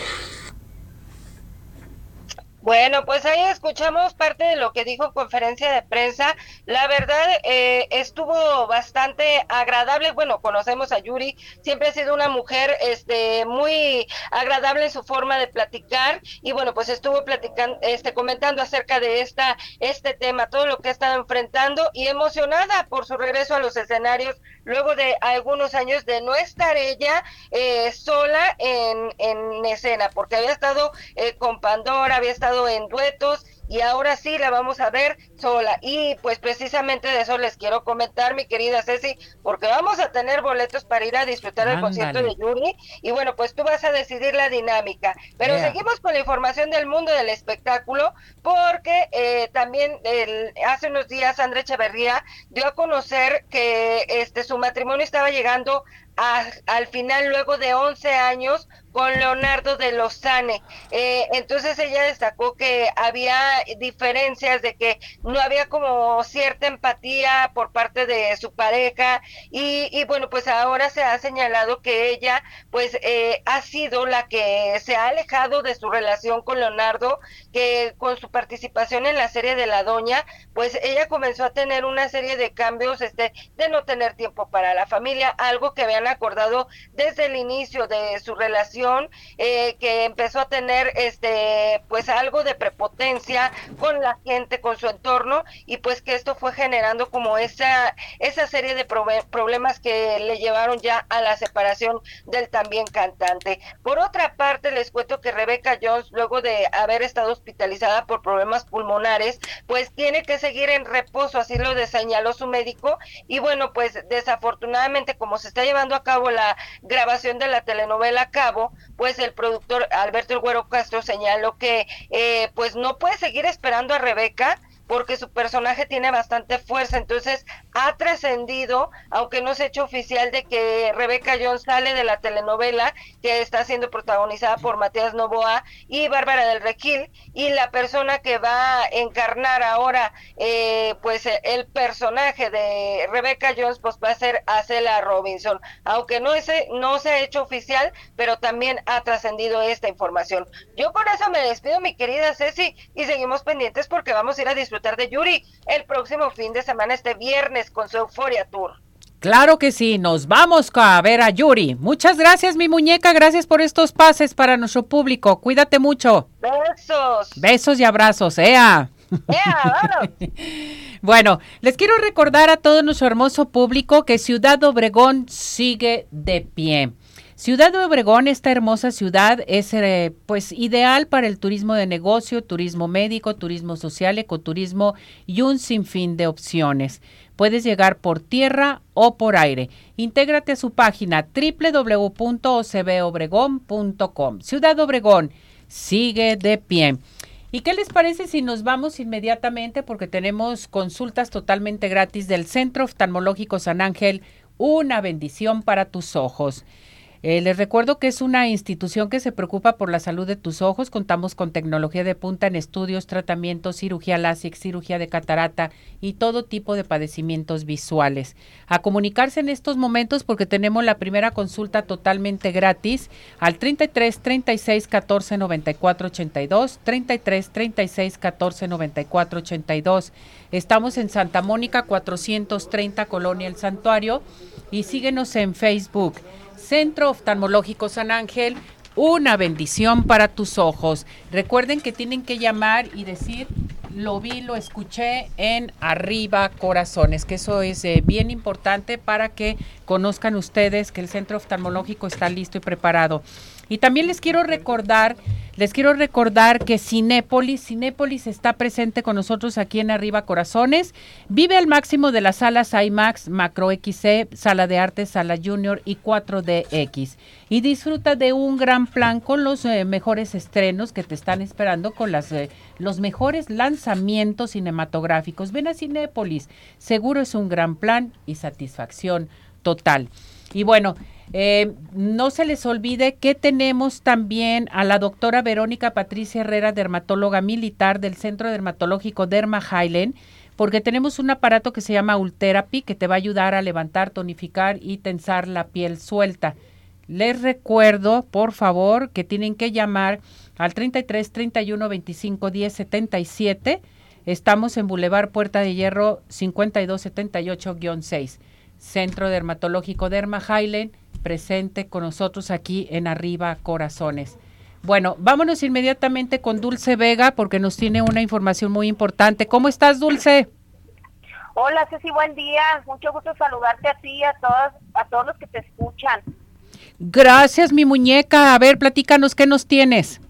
Bueno, pues ahí escuchamos parte de lo que dijo en conferencia de prensa. La verdad, eh, estuvo bastante agradable. Bueno, conocemos a Yuri, siempre ha sido una mujer este, muy agradable en su forma de platicar. Y bueno, pues estuvo platicando, este, comentando acerca de esta, este tema, todo lo que ha estado enfrentando y emocionada por su regreso a los escenarios luego de algunos años de no estar ella eh, sola en, en escena, porque había estado eh, con Pandora, había estado en duetos y ahora sí la vamos a ver sola. Y pues precisamente de eso les quiero comentar, mi querida Ceci, porque vamos a tener boletos para ir a disfrutar el concierto de Yuri. Y bueno, pues tú vas a decidir la dinámica. Pero seguimos con la información del mundo del espectáculo, porque eh, también el, hace unos días André Echeverría dio a conocer que este su matrimonio estaba llegando al final, luego de 11 años, con Leonardo de Lozane. Eh, entonces ella destacó que había diferencias de que no había como cierta empatía por parte de su pareja y, y bueno, pues ahora se ha señalado que ella pues eh, ha sido la que se ha alejado de su relación con Leonardo, que con su participación en la serie de La Doña, pues ella comenzó a tener una serie de cambios este, de no tener tiempo para la familia, algo que habían acordado desde el inicio de su relación, eh, que empezó a tener este pues algo de prepotencia con la gente, con su entorno, y pues que esto fue generando como esa, esa serie de problemas que le llevaron ya a la separación del también cantante. Por otra parte, les cuento que Rebecca Jones, luego de haber estado hospitalizada por problemas pulmonares, pues tiene que seguir en reposo, así lo señaló su médico, y bueno, pues desafortunadamente como se está llevando a cabo la grabación de la telenovela Cabo, pues el productor Alberto El Güero Castro señaló que eh, pues no puede seguir esperando a Rebeca porque su personaje tiene bastante fuerza, entonces ha trascendido, aunque no se ha hecho oficial, de que Rebeca Jones sale de la telenovela que está siendo protagonizada por Matías Novoa y Bárbara del Requil, y la persona que va a encarnar ahora, eh, pues el personaje de Rebeca Jones, pues va a ser Acela Robinson, aunque no, ese, no se ha hecho oficial, pero también ha trascendido esta información. Yo con eso me despido, mi querida Ceci, y seguimos pendientes porque vamos a ir a disfrutar de Yuri el próximo fin de semana, este viernes, con su Euforia Tour. Claro que sí, nos vamos a ver a Yuri. Muchas gracias, mi muñeca, gracias por estos pases para nuestro público. Cuídate mucho. Besos. Besos y abrazos, ¡Ea! ¡Ea, bueno, les quiero recordar a todo nuestro hermoso público que Ciudad Obregón sigue de pie. Ciudad de Obregón, esta hermosa ciudad, es eh, pues ideal para el turismo de negocio, turismo médico, turismo social, ecoturismo y un sinfín de opciones. Puedes llegar por tierra o por aire. Intégrate a su página www.ocbobregón.com. Ciudad Obregón sigue de pie. ¿Y qué les parece si nos vamos inmediatamente porque tenemos consultas totalmente gratis del Centro Oftalmológico San Ángel? Una bendición para tus ojos. Eh, les recuerdo que es una institución que se preocupa por la salud de tus ojos. Contamos con tecnología de punta en estudios, tratamientos, cirugía láser, cirugía de catarata y todo tipo de padecimientos visuales. A comunicarse en estos momentos porque tenemos la primera consulta totalmente gratis al 33 36 14 94 82, 33 36 14 94 82. Estamos en Santa Mónica 430 Colonia El Santuario y síguenos en Facebook. Centro Oftalmológico San Ángel, una bendición para tus ojos. Recuerden que tienen que llamar y decir, lo vi, lo escuché en Arriba Corazones, que eso es eh, bien importante para que conozcan ustedes que el Centro Oftalmológico está listo y preparado. Y también les quiero recordar, les quiero recordar que Cinépolis, Cinépolis está presente con nosotros aquí en Arriba Corazones. Vive al máximo de las salas IMAX, Macro XC, Sala de Arte, Sala Junior y 4DX. Y disfruta de un gran plan con los eh, mejores estrenos que te están esperando, con las, eh, los mejores lanzamientos cinematográficos. Ven a Cinépolis, seguro es un gran plan y satisfacción total. Y bueno, eh, no se les olvide que tenemos también a la doctora Verónica Patricia Herrera, dermatóloga militar del Centro Dermatológico Derma Highland, porque tenemos un aparato que se llama Ultherapy que te va a ayudar a levantar, tonificar y tensar la piel suelta. Les recuerdo, por favor, que tienen que llamar al 33 31 25 10 77. Estamos en Boulevard Puerta de Hierro 5278-6. Centro Dermatológico Derma Highland, presente con nosotros aquí en Arriba Corazones. Bueno, vámonos inmediatamente con Dulce Vega porque nos tiene una información muy importante. ¿Cómo estás, Dulce? Hola, Ceci, buen día. Mucho gusto saludarte a ti y a todos, a todos los que te escuchan. Gracias, mi muñeca. A ver, platícanos qué nos tienes.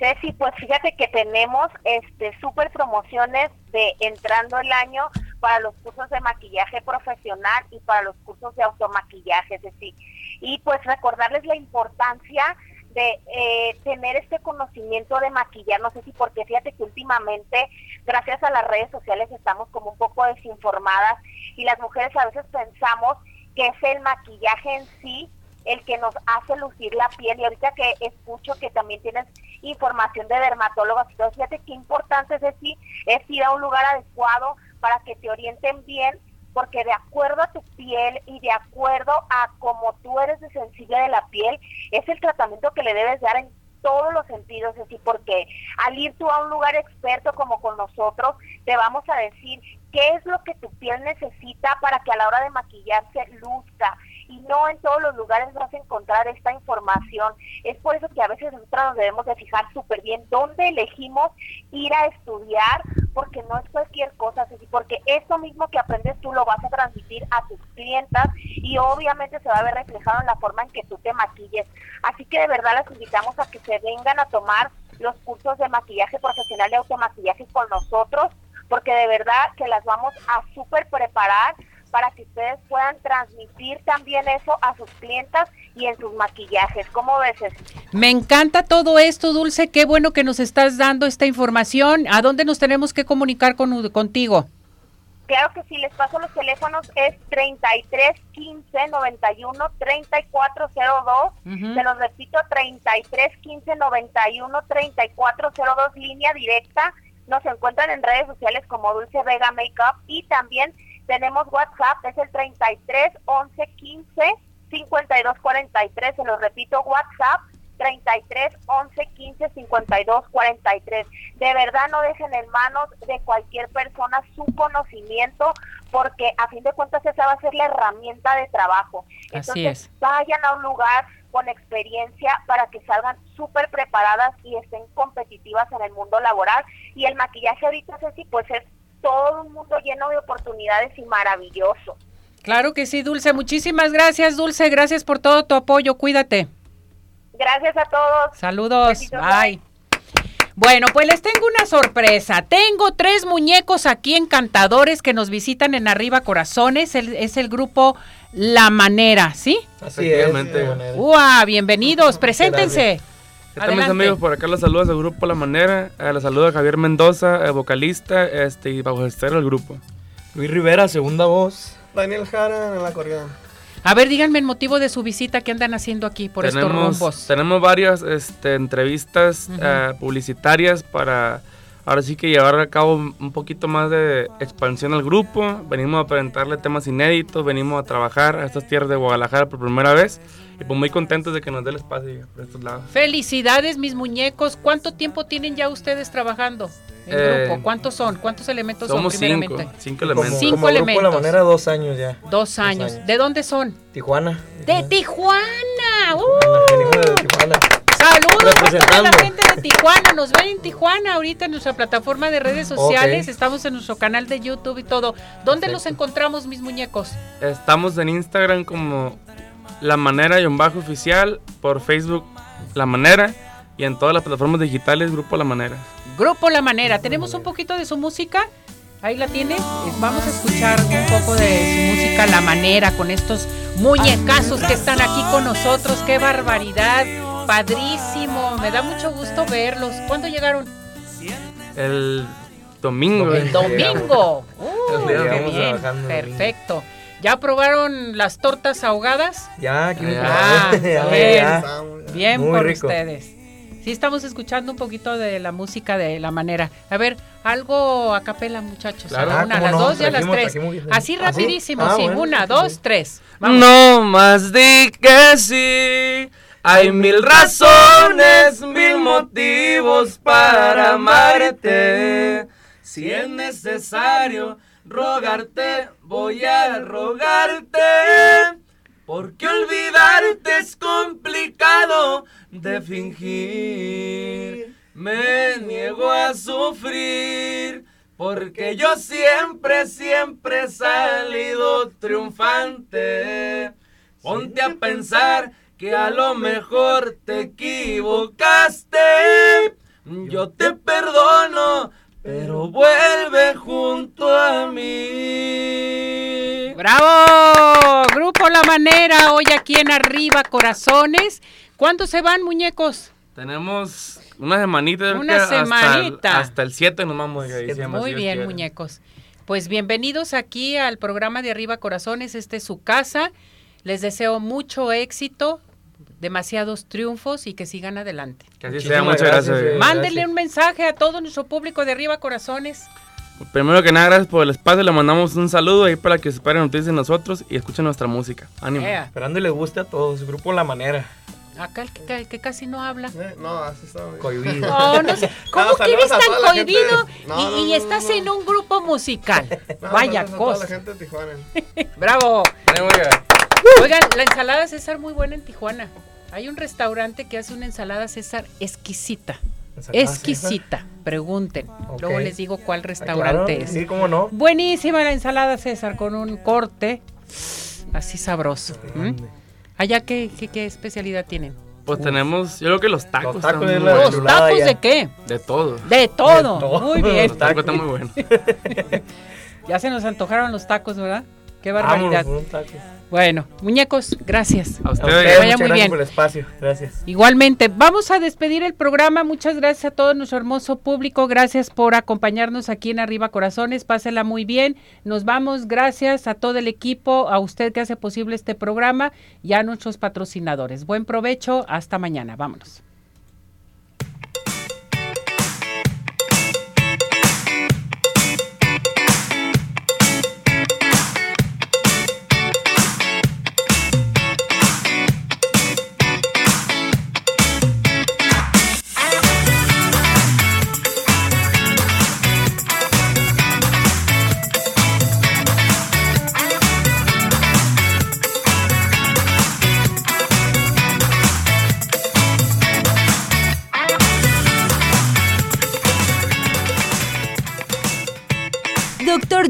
Ceci, pues fíjate que tenemos este súper promociones de entrando el año para los cursos de maquillaje profesional y para los cursos de automaquillaje, Ceci. Y pues recordarles la importancia de eh, tener este conocimiento de maquillar, no sé si porque fíjate que últimamente, gracias a las redes sociales, estamos como un poco desinformadas y las mujeres a veces pensamos que es el maquillaje en sí el que nos hace lucir la piel y ahorita que escucho que también tienes información de dermatólogos todo, fíjate qué importante es decir, es ir a un lugar adecuado para que te orienten bien porque de acuerdo a tu piel y de acuerdo a cómo tú eres de sensible de la piel, es el tratamiento que le debes dar en todos los sentidos, así porque al ir tú a un lugar experto como con nosotros, te vamos a decir qué es lo que tu piel necesita para que a la hora de maquillarse luzca y no en todos los lugares vas a encontrar esta información. Es por eso que a veces nosotros nos debemos de fijar súper bien dónde elegimos ir a estudiar, porque no es cualquier cosa, porque esto mismo que aprendes tú lo vas a transmitir a tus clientas y obviamente se va a ver reflejado en la forma en que tú te maquilles. Así que de verdad las invitamos a que se vengan a tomar los cursos de maquillaje profesional y automaquillaje con nosotros, porque de verdad que las vamos a súper preparar para que ustedes puedan transmitir también eso a sus clientas y en sus maquillajes. ¿Cómo ves eso? Me encanta todo esto, Dulce. Qué bueno que nos estás dando esta información. ¿A dónde nos tenemos que comunicar con, contigo? Claro que sí, les paso los teléfonos, es 33 15 91 3402. Se los repito, 33 15 91 3402, línea directa. Nos encuentran en redes sociales como Dulce Vega Makeup y también tenemos WhatsApp, es el 33 11 15 52 43. Se lo repito, WhatsApp 33 11 15 52 43. De verdad no dejen en manos de cualquier persona su conocimiento porque a fin de cuentas esa va a ser la herramienta de trabajo. Entonces vayan a un lugar con experiencia para que salgan súper preparadas y estén competitivas en el mundo laboral. Y el maquillaje ahorita, Ceci, pues es todo un mundo lleno de oportunidades y maravilloso. Claro que sí, Dulce. Muchísimas gracias, Dulce. Gracias por todo tu apoyo. Cuídate. Gracias a todos. Saludos. Bye. Bueno, pues les tengo una sorpresa. Tengo tres muñecos aquí encantadores que nos visitan en Arriba Corazones. es el grupo La Manera, ¿sí? Así es. ¡Uah! Bienvenidos, preséntense. Estamos amigos, por acá los saludos al grupo La Manera, eh, los saluda Javier Mendoza, vocalista este, y bajo estero del grupo. Luis Rivera, segunda voz. Daniel Jara en la acordeón. A ver, díganme el motivo de su visita que andan haciendo aquí por estos rumbos. Tenemos varias este, entrevistas eh, publicitarias para ahora sí que llevar a cabo un poquito más de expansión al grupo. Venimos a presentarle temas inéditos, venimos a trabajar a estas tierras de Guadalajara por primera vez. Y pues muy contentos de que nos dé el espacio por estos lados. Felicidades, mis muñecos. ¿Cuánto tiempo tienen ya ustedes trabajando en eh, grupo? ¿Cuántos son? ¿Cuántos elementos son primeramente? Cinco, cinco elementos. cinco como elementos. Grupo La manera dos años ya. Dos años. ¿De dónde son? Tijuana. De Tijuana. ¡Uh! de Tijuana. Saludos a toda la gente de Tijuana. Nos ven en Tijuana ahorita en nuestra plataforma de redes sociales. Estamos en nuestro canal de YouTube y todo. ¿Dónde los encontramos, mis muñecos? Estamos en Instagram como La Manera y un bajo oficial. Por Facebook La Manera. Y en todas las plataformas digitales Grupo La Manera. Grupo La Manera. ¿Tenemos un poquito de su música? Ahí la tienes. Vamos a escuchar un poco de su música La Manera con estos muñecazos que están aquí con nosotros. ¡Qué barbaridad! Padrísimo, me da mucho gusto verlos. ¿Cuándo llegaron? El domingo. El domingo. Uh, bien. Perfecto. ¿Ya probaron las tortas ahogadas? Ya, aquí ah, bien, bien por ustedes. Sí, estamos escuchando un poquito de la música de la manera. A ver, algo a capela, muchachos. Claro. A la una, a las no, dos y a las tres. Así ¿Ah, sí? rapidísimo, Ah, sí. bueno, Una, sí. dos, tres. Vamos. No más di que sí. Hay mil razones, mil motivos para amarte. Si es necesario rogarte, voy a rogarte. Porque olvidarte es complicado de fingir. Me niego a sufrir. Porque yo siempre, siempre he salido triunfante. Ponte a pensar que a lo mejor te equivocaste. Yo te perdono, pero vuelve junto a mí. ¡Bravo! Grupo La Manera, hoy aquí en Arriba Corazones. ¿Cuántos se van, muñecos? Tenemos una semanita. Una que hasta el- semanita. Hasta el 7 nos vamos de diciembre. Muy si bien, quiere. muñecos. Pues bienvenidos aquí al programa de Arriba Corazones. Este es su casa. Les deseo mucho éxito, demasiados triunfos y que sigan adelante. Que así sea, muchas gracias. eh. Mándenle un mensaje a todo nuestro público de Arriba Corazones. Primero que nada, gracias por el espacio. Le mandamos un saludo ahí para que se esperen noticias de nosotros y escuchen nuestra música. Ánimo. Esperando y le guste a todos. Grupo La Manera. Acá el que, el que casi no habla. no, así está. Cohibido. No, no sé. ¿Cómo No, que eres tan cohibido No, y, no, y no, estás no. en un grupo musical? No, Vaya saludos a toda cosa. la gente de Tijuana. Bravo. Oigan, la ensalada César muy buena en Tijuana. Hay un restaurante que hace una ensalada César exquisita. ¿Ensalada Exquisita. Pregunten. Luego les digo cuál Ah, restaurante claro, es. Sí, cómo no. Buenísima la ensalada César con un corte así sabroso. ¿Mm? Allá qué, qué, qué especialidad tienen? Pues tenemos, yo creo que los tacos. Los tacos están es muy la buenos. ¿Los tacos de qué? De todo. De todo. De todo. Muy bien. Los tacos están muy buenos. Ya se nos antojaron los tacos, ¿verdad? Qué barbaridad. Vámonos. Bueno, muñecos, gracias. A ustedes. Que vaya muchas muy gracias bien. por el espacio. Gracias. Igualmente, vamos a despedir el programa. Muchas gracias a todo nuestro hermoso público. Gracias por acompañarnos aquí en Arriba Corazones. Pásela muy bien. Nos vamos. Gracias a todo el equipo, a usted que hace posible este programa y a nuestros patrocinadores. Buen provecho. Hasta mañana. Vámonos.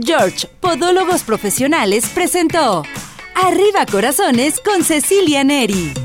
George, Podólogos Profesionales, presentó Arriba Corazones con Cecilia Neri.